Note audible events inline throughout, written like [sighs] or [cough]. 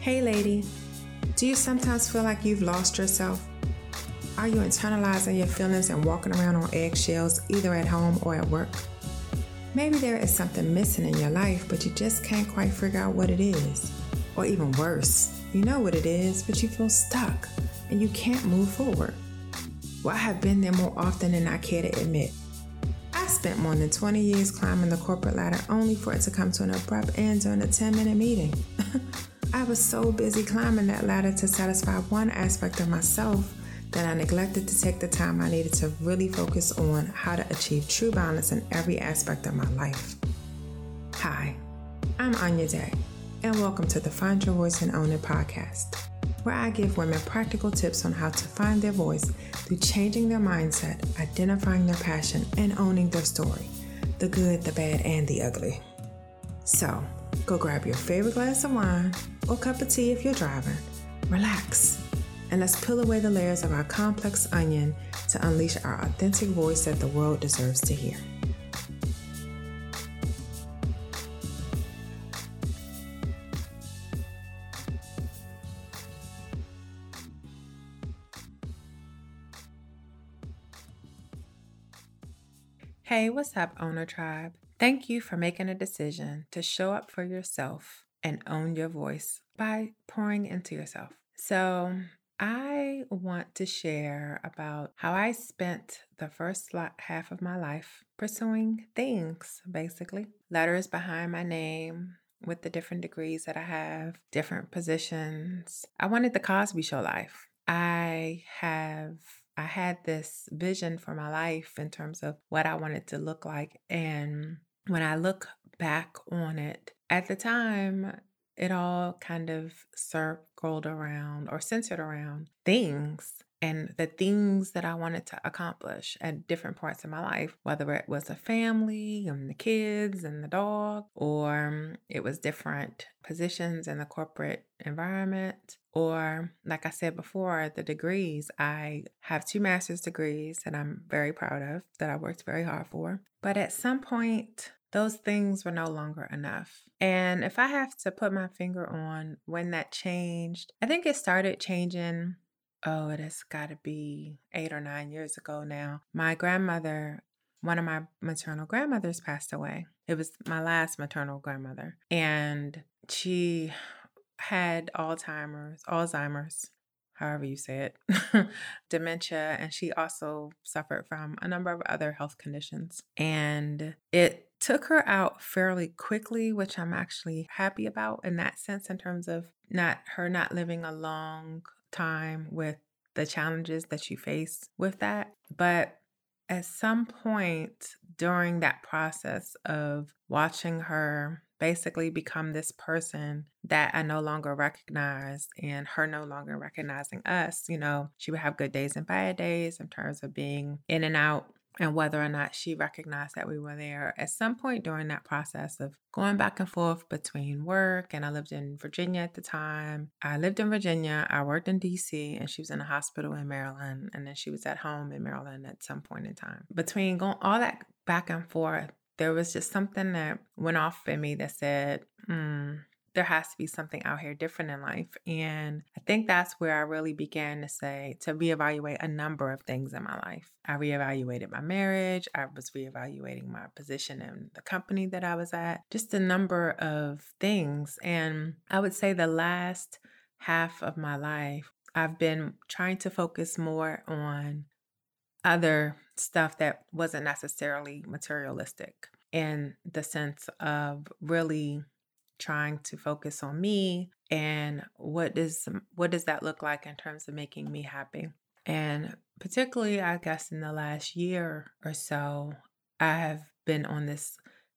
Hey, lady, do you sometimes feel like you've lost yourself? Are you internalizing your feelings and walking around on eggshells either at home or at work? Maybe there is something missing in your life, but you just can't quite figure out what it is. Or even worse, you know what it is, but you feel stuck and you can't move forward. Well, I have been there more often than I care to admit. I spent more than 20 years climbing the corporate ladder only for it to come to an abrupt end during a 10 minute meeting. I was so busy climbing that ladder to satisfy one aspect of myself that I neglected to take the time I needed to really focus on how to achieve true balance in every aspect of my life. Hi, I'm Anya Day, and welcome to the Find Your Voice and Own It podcast, where I give women practical tips on how to find their voice through changing their mindset, identifying their passion, and owning their story the good, the bad, and the ugly. So, go grab your favorite glass of wine or cup of tea if you're driving, relax and let's peel away the layers of our complex onion to unleash our authentic voice that the world deserves to hear. Hey, what's up, Owner Tribe? Thank you for making a decision to show up for yourself and own your voice by pouring into yourself. So, I want to share about how I spent the first half of my life pursuing things, basically. Letters behind my name with the different degrees that I have, different positions. I wanted the Cosby Show life. I have I had this vision for my life in terms of what I wanted to look like and when I look back on it, at the time it all kind of circled around or centered around things and the things that I wanted to accomplish at different parts of my life, whether it was a family and the kids and the dog, or it was different positions in the corporate environment, or like I said before, the degrees. I have two master's degrees that I'm very proud of, that I worked very hard for. But at some point, those things were no longer enough. And if I have to put my finger on when that changed, I think it started changing. Oh, it has got to be eight or nine years ago now. My grandmother, one of my maternal grandmothers, passed away. It was my last maternal grandmother. And she had Alzheimer's, Alzheimer's, however you say it, [laughs] dementia, and she also suffered from a number of other health conditions. And it took her out fairly quickly, which I'm actually happy about in that sense, in terms of not her not living a long time with the challenges that you face with that. But at some point during that process of watching her basically become this person that I no longer recognized and her no longer recognizing us, you know, she would have good days and bad days in terms of being in and out and whether or not she recognized that we were there at some point during that process of going back and forth between work and I lived in Virginia at the time. I lived in Virginia, I worked in DC and she was in a hospital in Maryland and then she was at home in Maryland at some point in time. Between going all that back and forth, there was just something that went off in me that said, hmm, there has to be something out here different in life. And I think that's where I really began to say, to reevaluate a number of things in my life. I reevaluated my marriage, I was reevaluating my position in the company that I was at, just a number of things. And I would say the last half of my life, I've been trying to focus more on other stuff that wasn't necessarily materialistic in the sense of really trying to focus on me and what does what does that look like in terms of making me happy? And particularly i guess in the last year or so i have been on this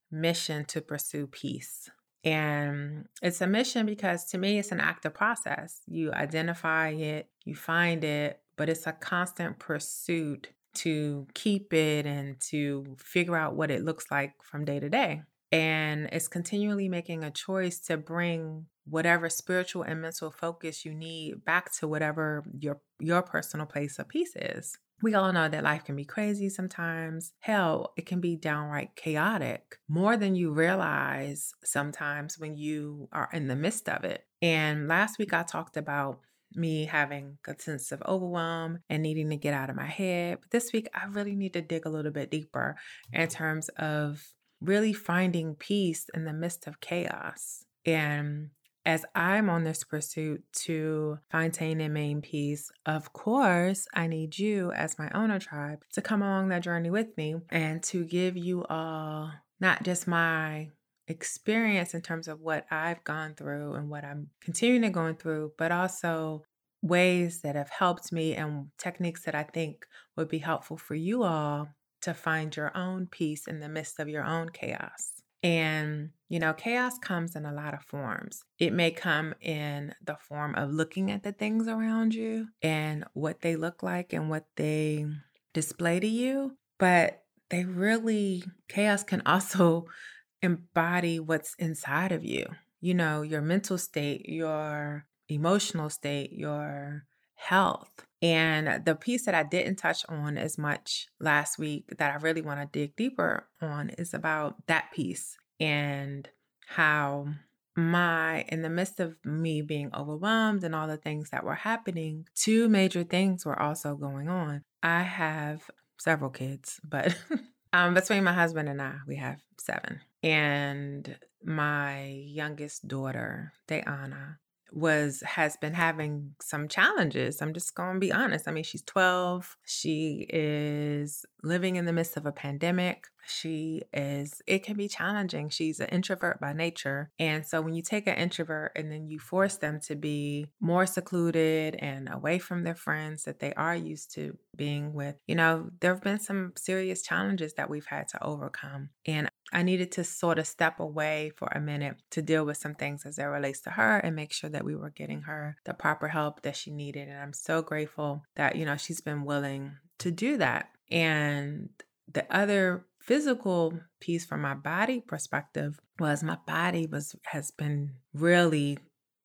mission to pursue peace. And it's a mission because to me it's an active process. You identify it you find it but it's a constant pursuit to keep it and to figure out what it looks like from day to day and it's continually making a choice to bring whatever spiritual and mental focus you need back to whatever your your personal place of peace is. We all know that life can be crazy sometimes. Hell, it can be downright chaotic more than you realize sometimes when you are in the midst of it. And last week I talked about me having a sense of overwhelm and needing to get out of my head. But this week, I really need to dig a little bit deeper in terms of really finding peace in the midst of chaos. And as I'm on this pursuit to maintain and main peace, of course, I need you as my owner tribe to come along that journey with me and to give you all not just my experience in terms of what I've gone through and what I'm continuing to go through, but also ways that have helped me and techniques that I think would be helpful for you all to find your own peace in the midst of your own chaos. And, you know, chaos comes in a lot of forms. It may come in the form of looking at the things around you and what they look like and what they display to you, but they really, chaos can also [laughs] embody what's inside of you. You know, your mental state, your emotional state, your health. And the piece that I didn't touch on as much last week that I really want to dig deeper on is about that piece and how my in the midst of me being overwhelmed and all the things that were happening two major things were also going on. I have several kids but [laughs] um between my husband and i we have seven. And my youngest daughter, Dayana, was has been having some challenges. I'm just going to be honest. I mean, she's 12. She is living in the midst of a pandemic. She is it can be challenging. She's an introvert by nature. And so when you take an introvert and then you force them to be more secluded and away from their friends that they are used to being with, you know, there've been some serious challenges that we've had to overcome. And I needed to sort of step away for a minute to deal with some things as it relates to her and make sure that we were getting her the proper help that she needed. And I'm so grateful that, you know, she's been willing to do that. And the other physical piece from my body perspective was my body was has been really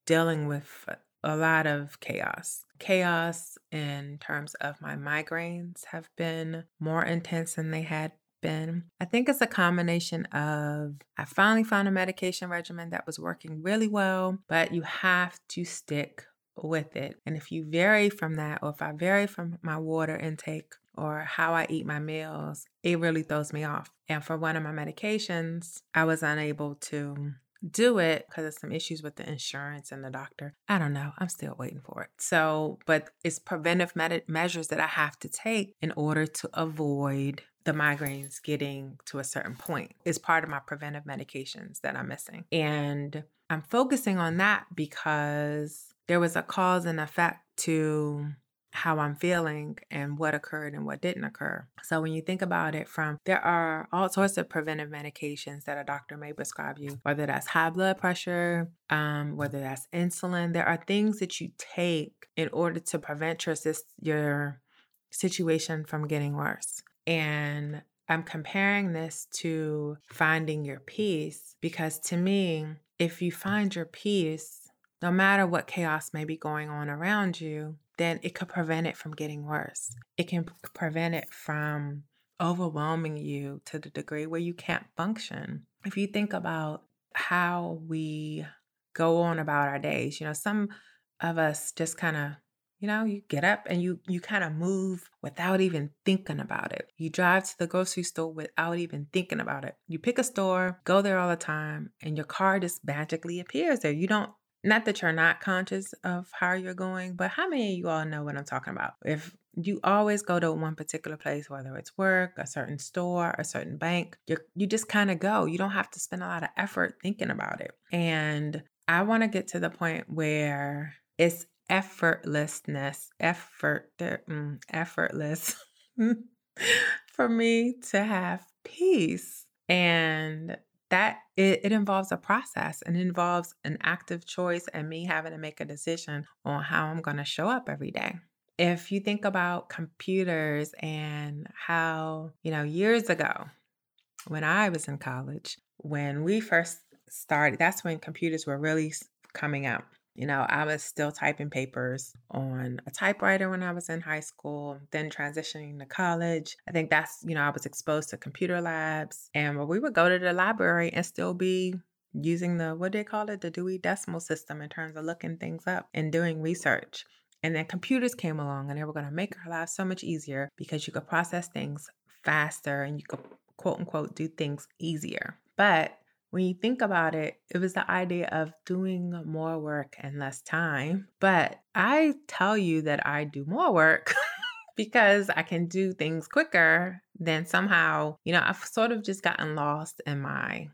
dealing with a lot of chaos. Chaos in terms of my migraines have been more intense than they had been. I think it's a combination of I finally found a medication regimen that was working really well, but you have to stick with it. And if you vary from that, or if I vary from my water intake or how I eat my meals, it really throws me off. And for one of my medications, I was unable to do it because of some issues with the insurance and the doctor. I don't know. I'm still waiting for it. So, but it's preventive med- measures that I have to take in order to avoid the migraines getting to a certain point. It's part of my preventive medications that I'm missing. And I'm focusing on that because there was a cause and effect to how I'm feeling and what occurred and what didn't occur. So when you think about it from there are all sorts of preventive medications that a doctor may prescribe you, whether that's high blood pressure, um, whether that's insulin. There are things that you take in order to prevent your your situation from getting worse. And I'm comparing this to finding your peace because to me, if you find your peace, no matter what chaos may be going on around you, then it could prevent it from getting worse. It can prevent it from overwhelming you to the degree where you can't function. If you think about how we go on about our days, you know, some of us just kind of you know, you get up and you you kind of move without even thinking about it. You drive to the grocery store without even thinking about it. You pick a store, go there all the time, and your car just magically appears there. You don't not that you're not conscious of how you're going, but how many of you all know what I'm talking about? If you always go to one particular place, whether it's work, a certain store, a certain bank, you you just kind of go. You don't have to spend a lot of effort thinking about it. And I want to get to the point where it's effortlessness, effort, mm, effortless [laughs] for me to have peace. And that it, it involves a process and involves an active choice and me having to make a decision on how I'm going to show up every day. If you think about computers and how, you know, years ago when I was in college, when we first started, that's when computers were really coming out. You know, I was still typing papers on a typewriter when I was in high school, then transitioning to college. I think that's, you know, I was exposed to computer labs and we would go to the library and still be using the, what do they call it? The Dewey Decimal System in terms of looking things up and doing research. And then computers came along and they were going to make our lives so much easier because you could process things faster and you could quote unquote do things easier. But when you think about it, it was the idea of doing more work and less time. But I tell you that I do more work [laughs] because I can do things quicker than somehow, you know, I've sort of just gotten lost in my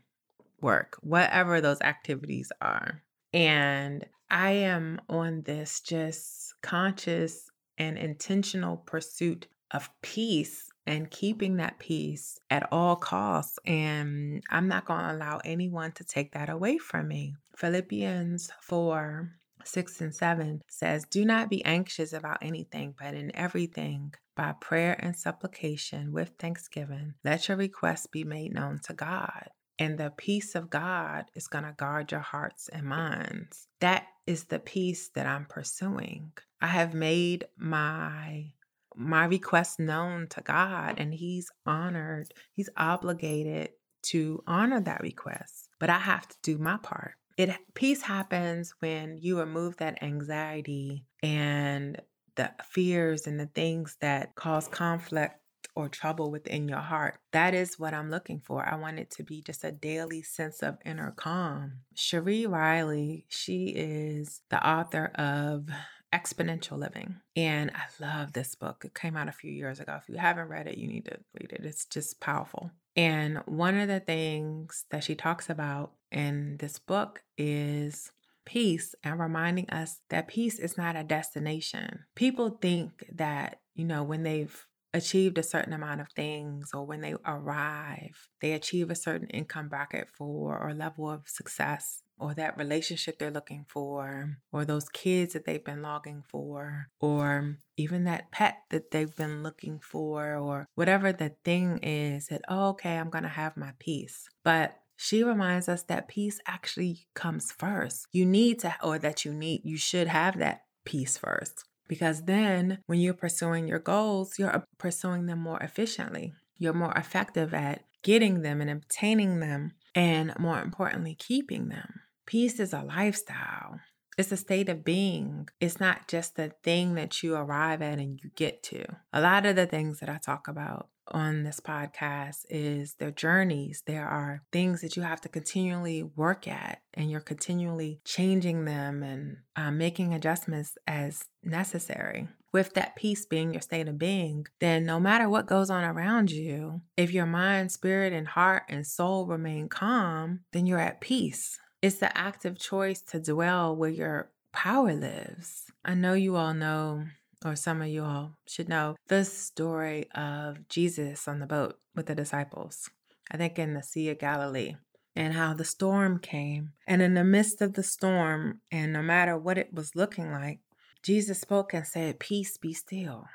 work, whatever those activities are. And I am on this just conscious and intentional pursuit of peace and keeping that peace at all costs. And I'm not going to allow anyone to take that away from me. Philippians 4 6 and 7 says, Do not be anxious about anything, but in everything, by prayer and supplication with thanksgiving, let your requests be made known to God. And the peace of God is going to guard your hearts and minds. That is the peace that I'm pursuing. I have made my my request known to God mm. and he's honored, he's obligated to honor that request. But I have to do my part. It peace happens when you remove that anxiety and the fears and the things that cause conflict or trouble within your heart. That is what I'm looking for. I want it to be just a daily sense of inner calm. Sheri Riley, she is the author of Exponential Living. And I love this book. It came out a few years ago. If you haven't read it, you need to read it. It's just powerful. And one of the things that she talks about in this book is peace and reminding us that peace is not a destination. People think that, you know, when they've achieved a certain amount of things or when they arrive, they achieve a certain income bracket for or level of success or that relationship they're looking for, or those kids that they've been longing for, or even that pet that they've been looking for, or whatever the thing is that, oh, okay, I'm going to have my peace. But she reminds us that peace actually comes first. You need to, or that you need, you should have that peace first. Because then when you're pursuing your goals, you're uh, pursuing them more efficiently. You're more effective at getting them and obtaining them, and more importantly, keeping them. Peace is a lifestyle. It's a state of being. It's not just the thing that you arrive at and you get to. A lot of the things that I talk about on this podcast is their journeys. There are things that you have to continually work at, and you're continually changing them and uh, making adjustments as necessary. With that peace being your state of being, then no matter what goes on around you, if your mind, spirit, and heart and soul remain calm, then you're at peace. It's the active choice to dwell where your power lives. I know you all know, or some of you all should know, the story of Jesus on the boat with the disciples. I think in the Sea of Galilee and how the storm came. And in the midst of the storm, and no matter what it was looking like, Jesus spoke and said, Peace be still.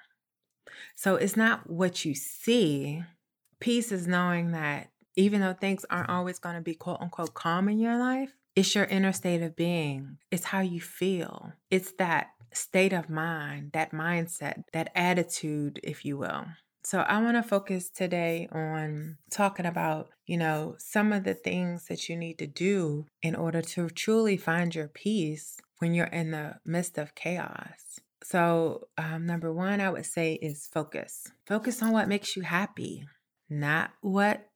So it's not what you see. Peace is knowing that even though things aren't always going to be quote unquote calm in your life, it's your inner state of being. It's how you feel. It's that state of mind, that mindset, that attitude, if you will. So, I want to focus today on talking about, you know, some of the things that you need to do in order to truly find your peace when you're in the midst of chaos. So, um, number one, I would say is focus. Focus on what makes you happy, not what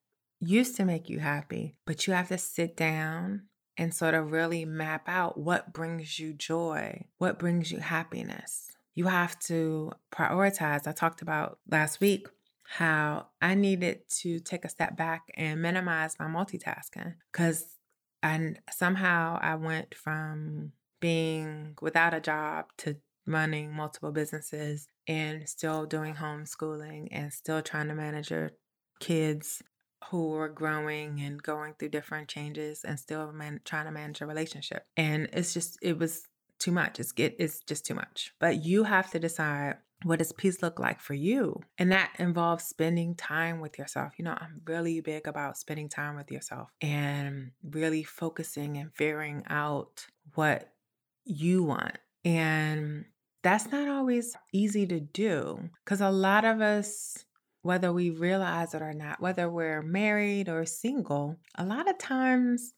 used to make you happy, but you have to sit down and sort of really map out what brings you joy, what brings you happiness. You have to prioritize. I talked about last week how I needed to take a step back and minimize my multitasking because and somehow I went from being without a job to running multiple businesses and still doing homeschooling and still trying to manage your kids who were growing and going through different changes and still man- trying to manage a relationship. And it's just, it was too much. It's get, it's just too much. But you have to decide what does peace look like for you? And that involves spending time with yourself. You know, I'm really big about spending time with yourself and really focusing and figuring out what you want. And that's not always easy to do because a lot of us whether we realize it or not, whether we're married or single, a lot of times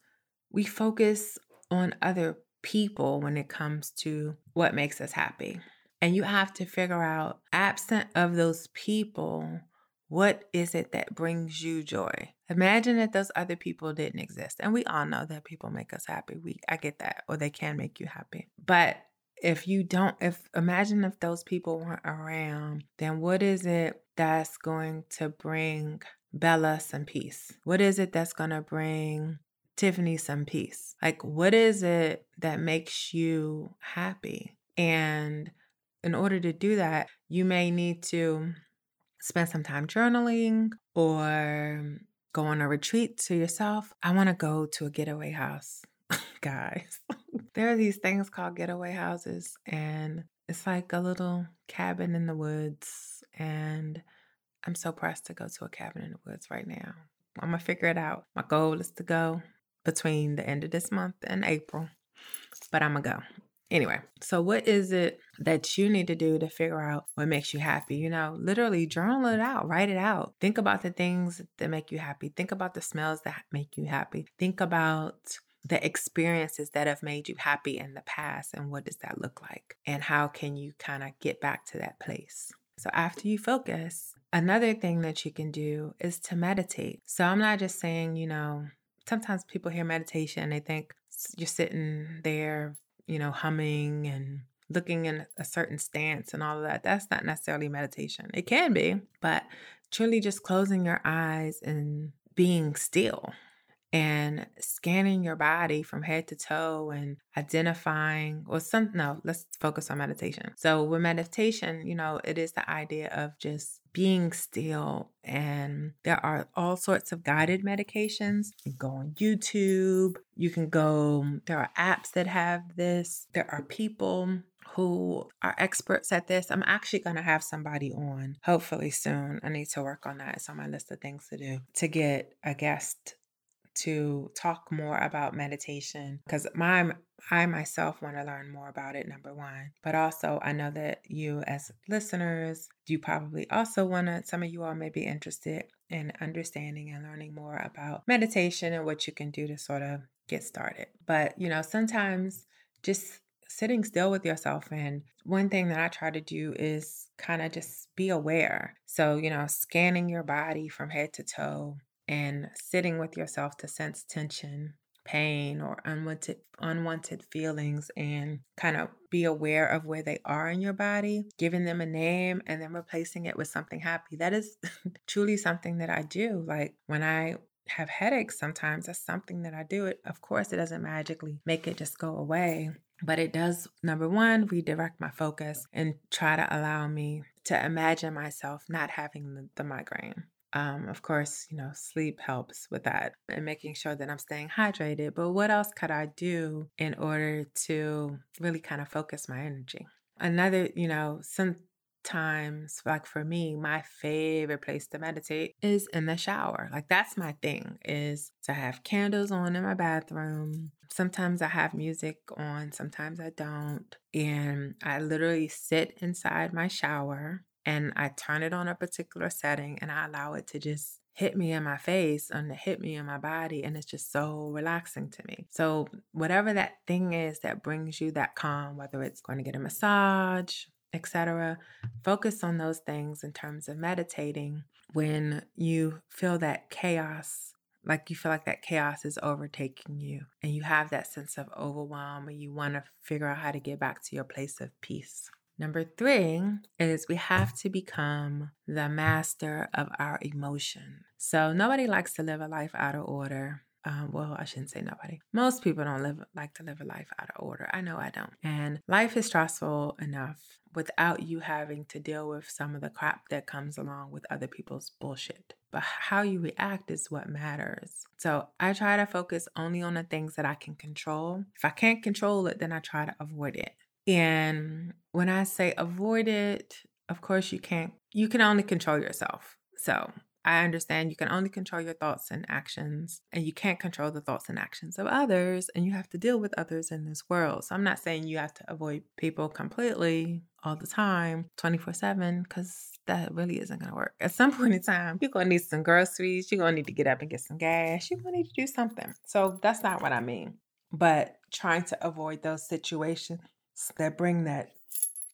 we focus on other people when it comes to what makes us happy. And you have to figure out, absent of those people, what is it that brings you joy? Imagine that those other people didn't exist. And we all know that people make us happy. We I get that, or they can make you happy. But if you don't if imagine if those people weren't around, then what is it that's going to bring Bella some peace? What is it that's going to bring Tiffany some peace? Like what is it that makes you happy? And in order to do that, you may need to spend some time journaling or go on a retreat to yourself. I want to go to a getaway house. [laughs] Guys, [laughs] there are these things called getaway houses, and it's like a little cabin in the woods. And I'm so pressed to go to a cabin in the woods right now. I'm to figure it out. My goal is to go between the end of this month and April, but I'm to go. Anyway, so what is it that you need to do to figure out what makes you happy? You know, literally journal it out, write it out. Think about the things that make you happy. Think about the smells that make you happy. Think about the experiences that have made you happy in the past and what does that look like? And how can you kind of get back to that place? So after you focus, another thing that you can do is to meditate. So I'm not just saying, you know, sometimes people hear meditation and they think you're sitting there you know, humming and looking in a certain stance and all of that. That's not necessarily meditation. It can be, but truly just closing your eyes and being still and scanning your body from head to toe and identifying or some no let's focus on meditation so with meditation you know it is the idea of just being still and there are all sorts of guided meditations you can go on youtube you can go mm, there are apps that have this there are people who are experts at this. I'm actually going to have somebody on hopefully soon. I need to work on that. It's on my list of things to do to get a guest to talk more about meditation because my I myself want to learn more about it number 1 but also I know that you as listeners you probably also want to some of you all may be interested in understanding and learning more about meditation and what you can do to sort of get started but you know sometimes just sitting still with yourself and one thing that I try to do is kind of just be aware so you know scanning your body from head to toe and sitting with yourself to sense tension, pain, or unwanted unwanted feelings and kind of be aware of where they are in your body, giving them a name and then replacing it with something happy. That is [laughs] truly something that I do. Like when I have headaches sometimes that's something that I do it of course it doesn't magically make it just go away but it does number 1 redirect my focus and try to allow me to imagine myself not having the, the migraine um, of course, you know, sleep helps with that and making sure that I'm staying hydrated. But what else could I do in order to really kind of focus my energy? Another, you know, sometimes, like for me, my favorite place to meditate is in the shower. Like that's my thing is to have candles on in my bathroom. Sometimes I have music on, sometimes I don't. And I literally sit inside my shower and I turn it on a particular setting and I allow it to just hit me in my face and hit me in my body and it's just so relaxing to me. So whatever that thing is that brings you that calm, whether it's going to get a massage, etc., focus on those things in terms of meditating when you feel that chaos like you feel like that chaos is overtaking you and you have that sense of overwhelm and you want to figure out how to get back to your place of peace. Number three is we have to become the master of our emotion. So nobody likes to live a life out of order. Um, well, I shouldn't say nobody. Most people don't live like to live a life out of order. I know I don't. And life is stressful enough without you having to deal with some of the crap that comes along with other people's bullshit. But how you react is what matters. So I try to focus only on the things that I can control. If I can't control it, then I try to avoid it. And when I say avoid it, of course you can't, you can only control yourself. So I understand you can only control your thoughts and actions, and you can't control the thoughts and actions of others, and you have to deal with others in this world. So I'm not saying you have to avoid people completely all the time, 24 7, because that really isn't going to work. At some [laughs] point in time, you're going to need some groceries. You're going to need to get up and get some gas. You're going to need to do something. So that's not what I mean. But trying to avoid those situations that bring that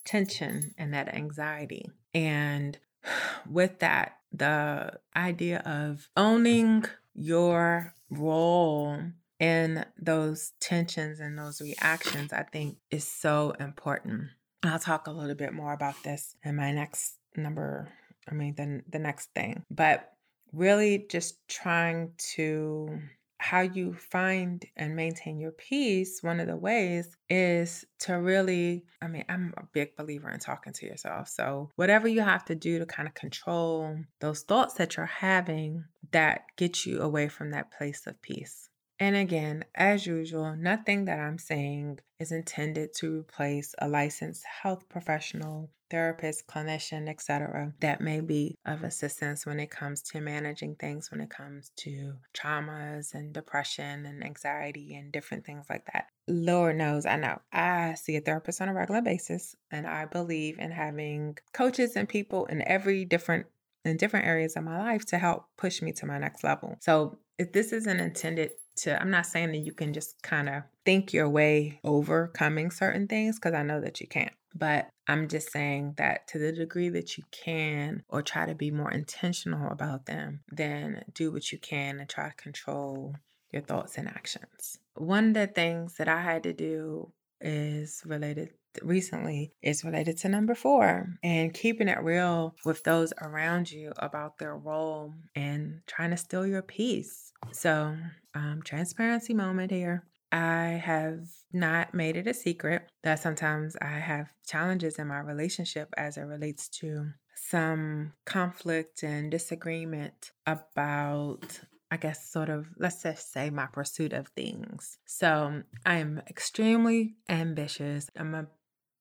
tension and that anxiety. And [sighs] with that, the idea of owning your role in those tensions and those reactions, I think is so important. I'll talk a little bit more about this in my next number, I mean, the, the next thing. But really just trying to how you find and maintain your peace, one of the ways is to really, I mean, I'm a big believer in talking to yourself. So, whatever you have to do to kind of control those thoughts that you're having that get you away from that place of peace. And again, as usual, nothing that I'm saying is intended to replace a licensed health professional, therapist, clinician, etc. that may be of assistance when it comes to managing things when it comes to traumas and depression and anxiety and different things like that. Lord knows, I know. I see a therapist on a regular basis and I believe in having coaches and people in every different in different areas of my life to help push me to my next level. So, if this isn't intended to I'm not saying that you can just kind of think your way overcoming certain things because I know that you can't. But I'm just saying that to the degree that you can or try to be more intentional about them, then do what you can and try to control your thoughts and actions. One of the things that I had to do is related recently is related to number four and keeping it real with those around you about their role and trying to steal your peace. So, um, transparency moment here. I have not made it a secret that sometimes I have challenges in my relationship as it relates to some conflict and disagreement about I guess, sort of, let's just say, my pursuit of things. So I am extremely ambitious. I'm a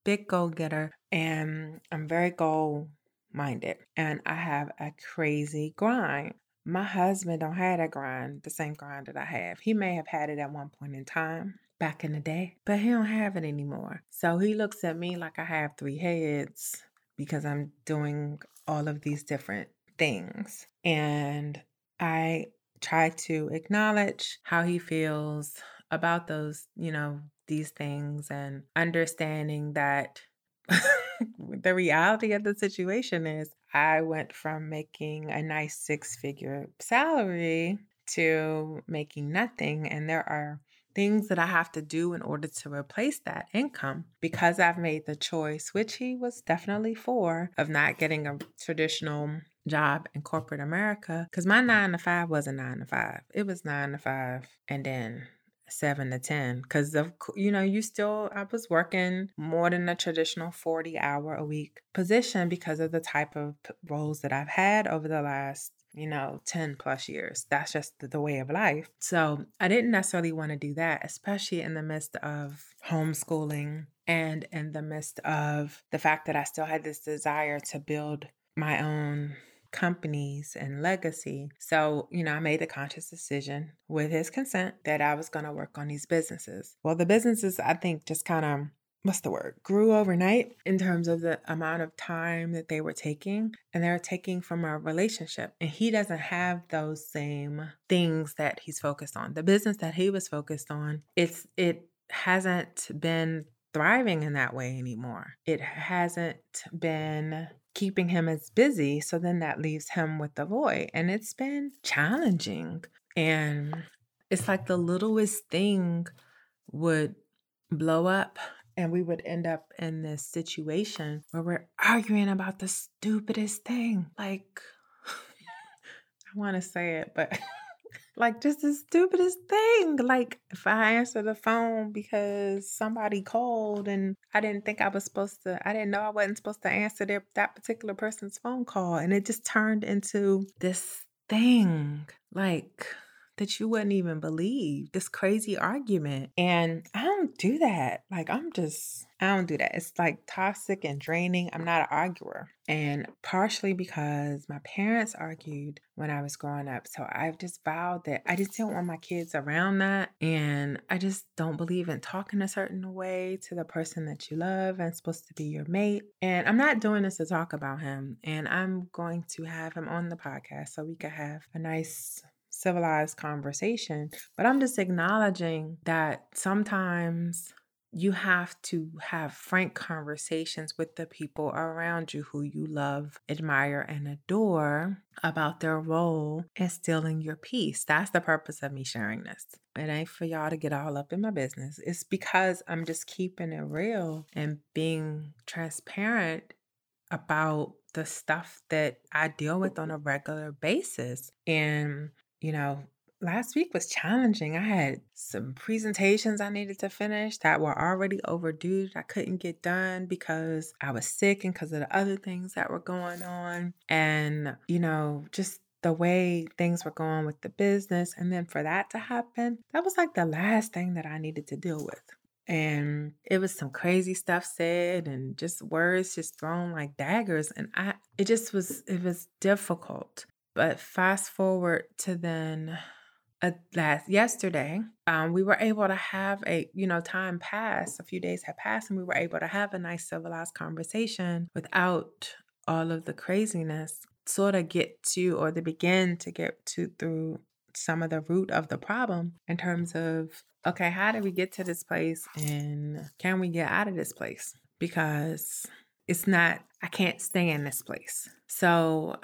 big goal getter and I'm very goal minded. And I have a crazy grind. My husband don't have that grind, the same grind that I have. He may have had it at one point in time back in the day, but he don't have it anymore. So he looks at me like I have three heads because I'm doing all of these different things. And I try to acknowledge how he feels about those, you know, these things and understanding that [laughs] the reality of the situation is I went from making a nice six figure salary to making nothing. And there are things that I have to do in order to replace that income because I've made the choice, which he was definitely for, of not getting a traditional job in corporate America because my nine to five wasn't nine to five. It was nine to five and then seven to 10 because of you know you still i was working more than a traditional 40 hour a week position because of the type of roles that i've had over the last you know 10 plus years. That's just the way of life. So i didn't necessarily want to do that especially in the midst of homeschooling and in the midst of the fact that i still had this desire to build my own companies and legacy. So, you know, I made the conscious decision with his consent that I was going to work on these businesses. Well, the businesses, I think, just kind of what's the word grew overnight in terms of the amount of time that they were taking and they're taking from our relationship and he doesn't have those same things that he's focused on the business that he was focused on it's it hasn't been thriving in that way anymore it hasn't been keeping him as busy. So then that leaves him with the void. And it's been challenging. And it's like the littlest thing would blow up and we would end up in this situation where we're arguing about the stupidest thing. Like, [laughs] I want to say it, but [laughs] Like just the stupidest thing. Like if I answer the phone because somebody called and I didn't think I was supposed to, I didn't know I wasn't supposed to answer their, that particular person's phone call. And it just turned into this thing. Like that you wouldn't even believe. This crazy argument. And I don't do that. Like, I'm just, I don't do that. It's like toxic and draining. I'm not an arguer. And partially because my parents argued when I was growing up. So I've just vowed that I just don't want my kids around that. And I just don't believe in talking a certain way to the person that you love and supposed to be your mate. And I'm not doing this to talk about him. And I'm going to have him on the podcast so we could have a nice civilized conversation. But I'm just acknowledging that sometimes you have to have frank conversations with the people around you who you love, admire, and adore about their role in stealing your peace. That's the purpose of me sharing this. It ain't for y'all to get all up in my business. It's because I'm just keeping it real and being transparent about the stuff that I deal with on a regular basis. And you know, last week was challenging. I had some presentations I needed to finish that were already overdue. I couldn't get done because I was sick and because of the other things that were going on. And, you know, just the way things were going with the business. And then for that to happen, that was like the last thing that I needed to deal with. And it was some crazy stuff said and just words just thrown like daggers. And I, it just was, it was difficult. But fast forward to then uh, last yesterday, um, we were able to have a you know time pass. A few days had passed, and we were able to have a nice civilized conversation without all of the craziness. Sort of get to or to begin to get to through some of the root of the problem in terms of okay, how did we get to this place, and can we get out of this place? Because it's not. I can't stay in this place. So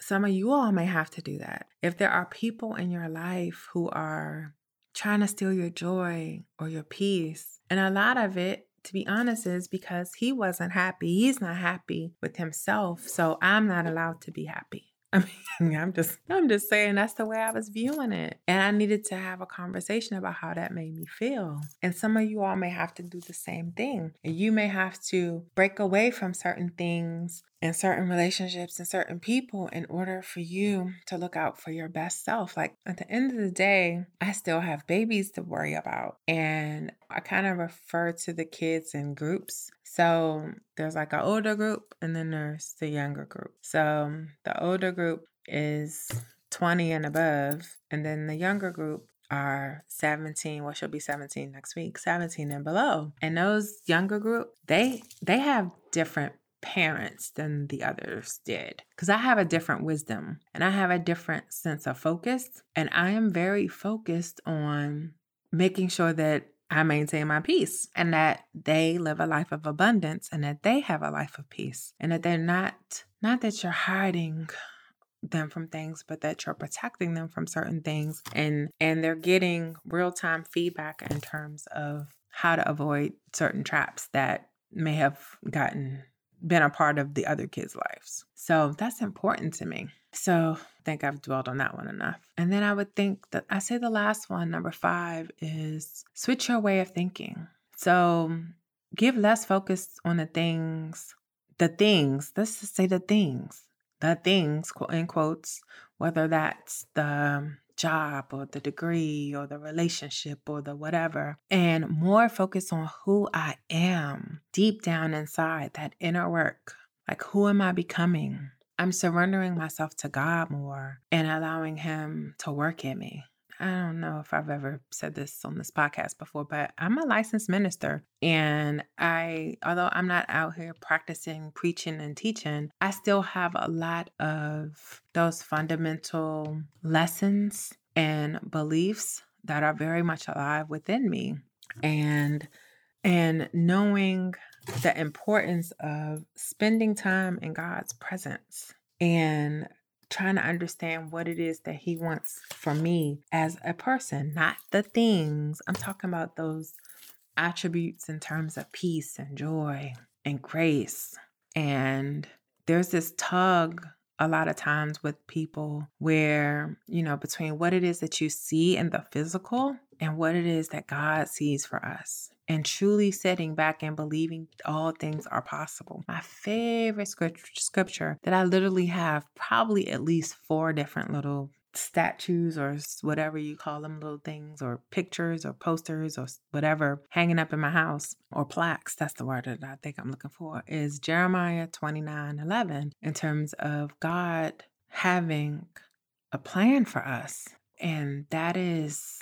some of you all may have to do that. If there are people in your life who are trying to steal your joy or your peace, and a lot of it, to be honest, is because he wasn't happy. He's not happy with himself. So I'm not allowed to be happy. [laughs] I mean, I'm just I'm just saying that's the way I was viewing it. And I needed to have a conversation about how that made me feel. And some of you all may have to do the same thing. You may have to break away from certain things and certain relationships and certain people in order for you to look out for your best self. Like at the end of the day, I still have babies to worry about. And I kind of refer to the kids in groups. So there's like an older group and then there's the younger group. So the older group is 20 and above, and then the younger group are 17 well she'll be 17 next week 17 and below and those younger group they they have different parents than the others did because I have a different wisdom and I have a different sense of focus. And I am very focused on making sure that I maintain my peace and that they live a life of abundance and that they have a life of peace and that they're not, not that you're hiding them from things but that you're protecting them from certain things and and they're getting real-time feedback in terms of how to avoid certain traps that may have gotten been a part of the other kids' lives. So that's important to me. So I think I've dwelled on that one enough. And then I would think that I say the last one, number five, is switch your way of thinking. So give less focus on the things, the things, let's just say the things, the things, quote in quotes, whether that's the job or the degree or the relationship or the whatever, and more focus on who I am deep down inside, that inner work. Like, who am I becoming? I'm surrendering myself to God more and allowing Him to work in me. I don't know if I've ever said this on this podcast before, but I'm a licensed minister. And I, although I'm not out here practicing preaching and teaching, I still have a lot of those fundamental lessons and beliefs that are very much alive within me. And and knowing the importance of spending time in God's presence and trying to understand what it is that he wants from me as a person, not the things. I'm talking about those attributes in terms of peace and joy and grace. And there's this tug a lot of times with people where, you know, between what it is that you see in the physical and what it is that God sees for us and truly setting back and believing all things are possible. My favorite scripture that I literally have probably at least four different little statues or whatever you call them little things or pictures or posters or whatever hanging up in my house or plaques that's the word that i think i'm looking for is jeremiah 29 11 in terms of god having a plan for us and that is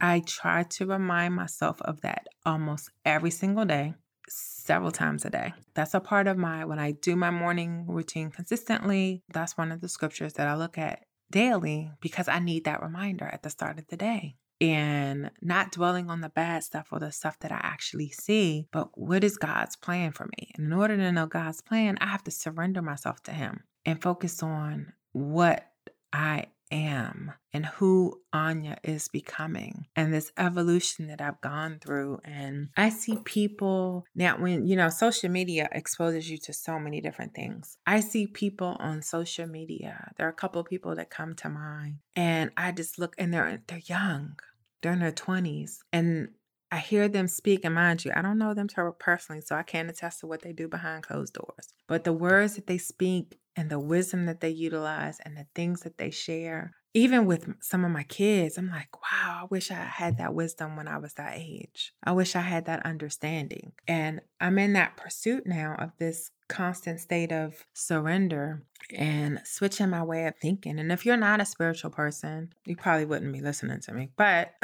i try to remind myself of that almost every single day several times a day. That's a part of my, when I do my morning routine consistently, that's one of the scriptures that I look at daily because I need that reminder at the start of the day. And not dwelling on the bad stuff or the stuff that I actually see, but what is God's plan for me? And in order to know God's plan, I have to surrender myself to Him and focus on what I am and who Anya is becoming and this evolution that I've gone through. And I see people now, when you know, social media exposes you to so many different things. I see people on social media. There are a couple of people that come to mind, and I just look and they're they're young, they're in their 20s. And I hear them speak, and mind you, I don't know them personally, so I can't attest to what they do behind closed doors. But the words that they speak and the wisdom that they utilize and the things that they share, even with some of my kids, I'm like, wow, I wish I had that wisdom when I was that age. I wish I had that understanding. And I'm in that pursuit now of this constant state of surrender and switching my way of thinking. And if you're not a spiritual person, you probably wouldn't be listening to me. But [laughs]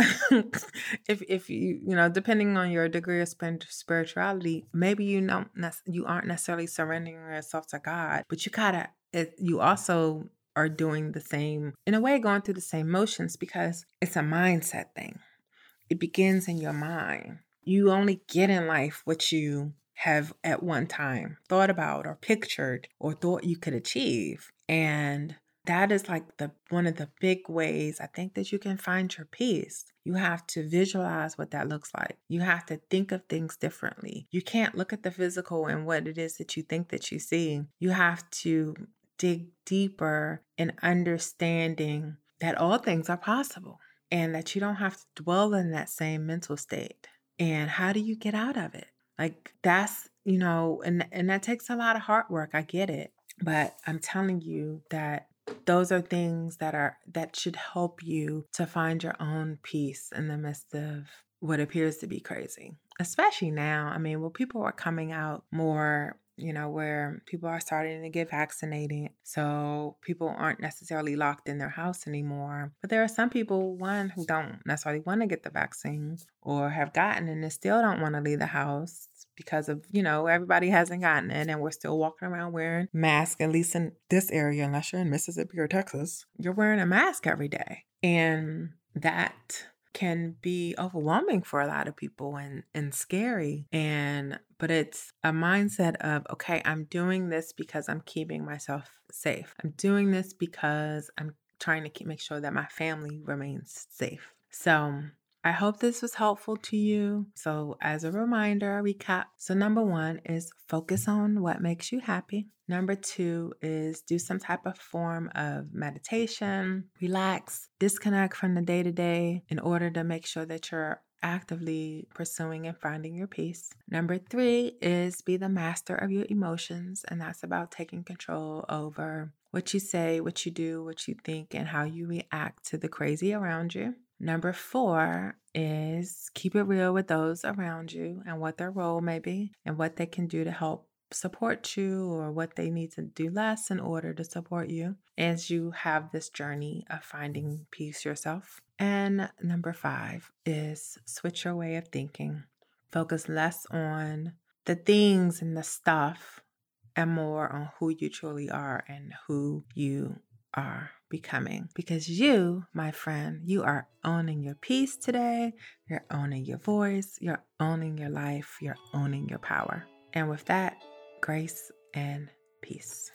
if if you you know, depending on your degree of spirituality, maybe you know you aren't necessarily surrendering yourself to God, but you gotta you also are doing the same in a way going through the same motions because it's a mindset thing. It begins in your mind. You only get in life what you have at one time thought about or pictured or thought you could achieve. And that is like the one of the big ways I think that you can find your peace. You have to visualize what that looks like. You have to think of things differently. You can't look at the physical and what it is that you think that you see. You have to dig deeper in understanding that all things are possible and that you don't have to dwell in that same mental state. And how do you get out of it? Like that's, you know, and and that takes a lot of hard work. I get it. But I'm telling you that those are things that are that should help you to find your own peace in the midst of what appears to be crazy. Especially now. I mean, well people are coming out more you know, where people are starting to get vaccinated. So people aren't necessarily locked in their house anymore. But there are some people, one, who don't necessarily want to get the vaccine or have gotten it and still don't want to leave the house because of, you know, everybody hasn't gotten it and we're still walking around wearing masks, at least in this area, unless you're in Mississippi or Texas. You're wearing a mask every day. And that can be overwhelming for a lot of people and and scary and but it's a mindset of okay i'm doing this because i'm keeping myself safe. I'm doing this because i'm trying to keep, make sure that my family remains safe. So I hope this was helpful to you. So, as a reminder, recap. So, number one is focus on what makes you happy. Number two is do some type of form of meditation, relax, disconnect from the day to day in order to make sure that you're actively pursuing and finding your peace. Number three is be the master of your emotions, and that's about taking control over what you say, what you do, what you think, and how you react to the crazy around you. Number four is keep it real with those around you and what their role may be and what they can do to help support you or what they need to do less in order to support you as you have this journey of finding peace yourself. And number five is switch your way of thinking. Focus less on the things and the stuff and more on who you truly are and who you are becoming because you, my friend, you are owning your peace today. You're owning your voice. You're owning your life. You're owning your power. And with that, grace and peace.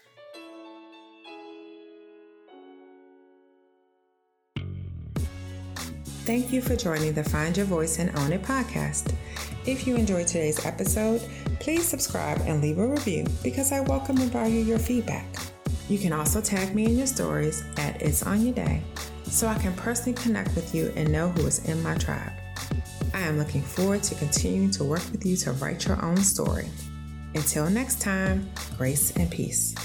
Thank you for joining the Find Your Voice and Own It podcast. If you enjoyed today's episode, please subscribe and leave a review because I welcome and value your feedback. You can also tag me in your stories at It's On Your Day so I can personally connect with you and know who is in my tribe. I am looking forward to continuing to work with you to write your own story. Until next time, grace and peace.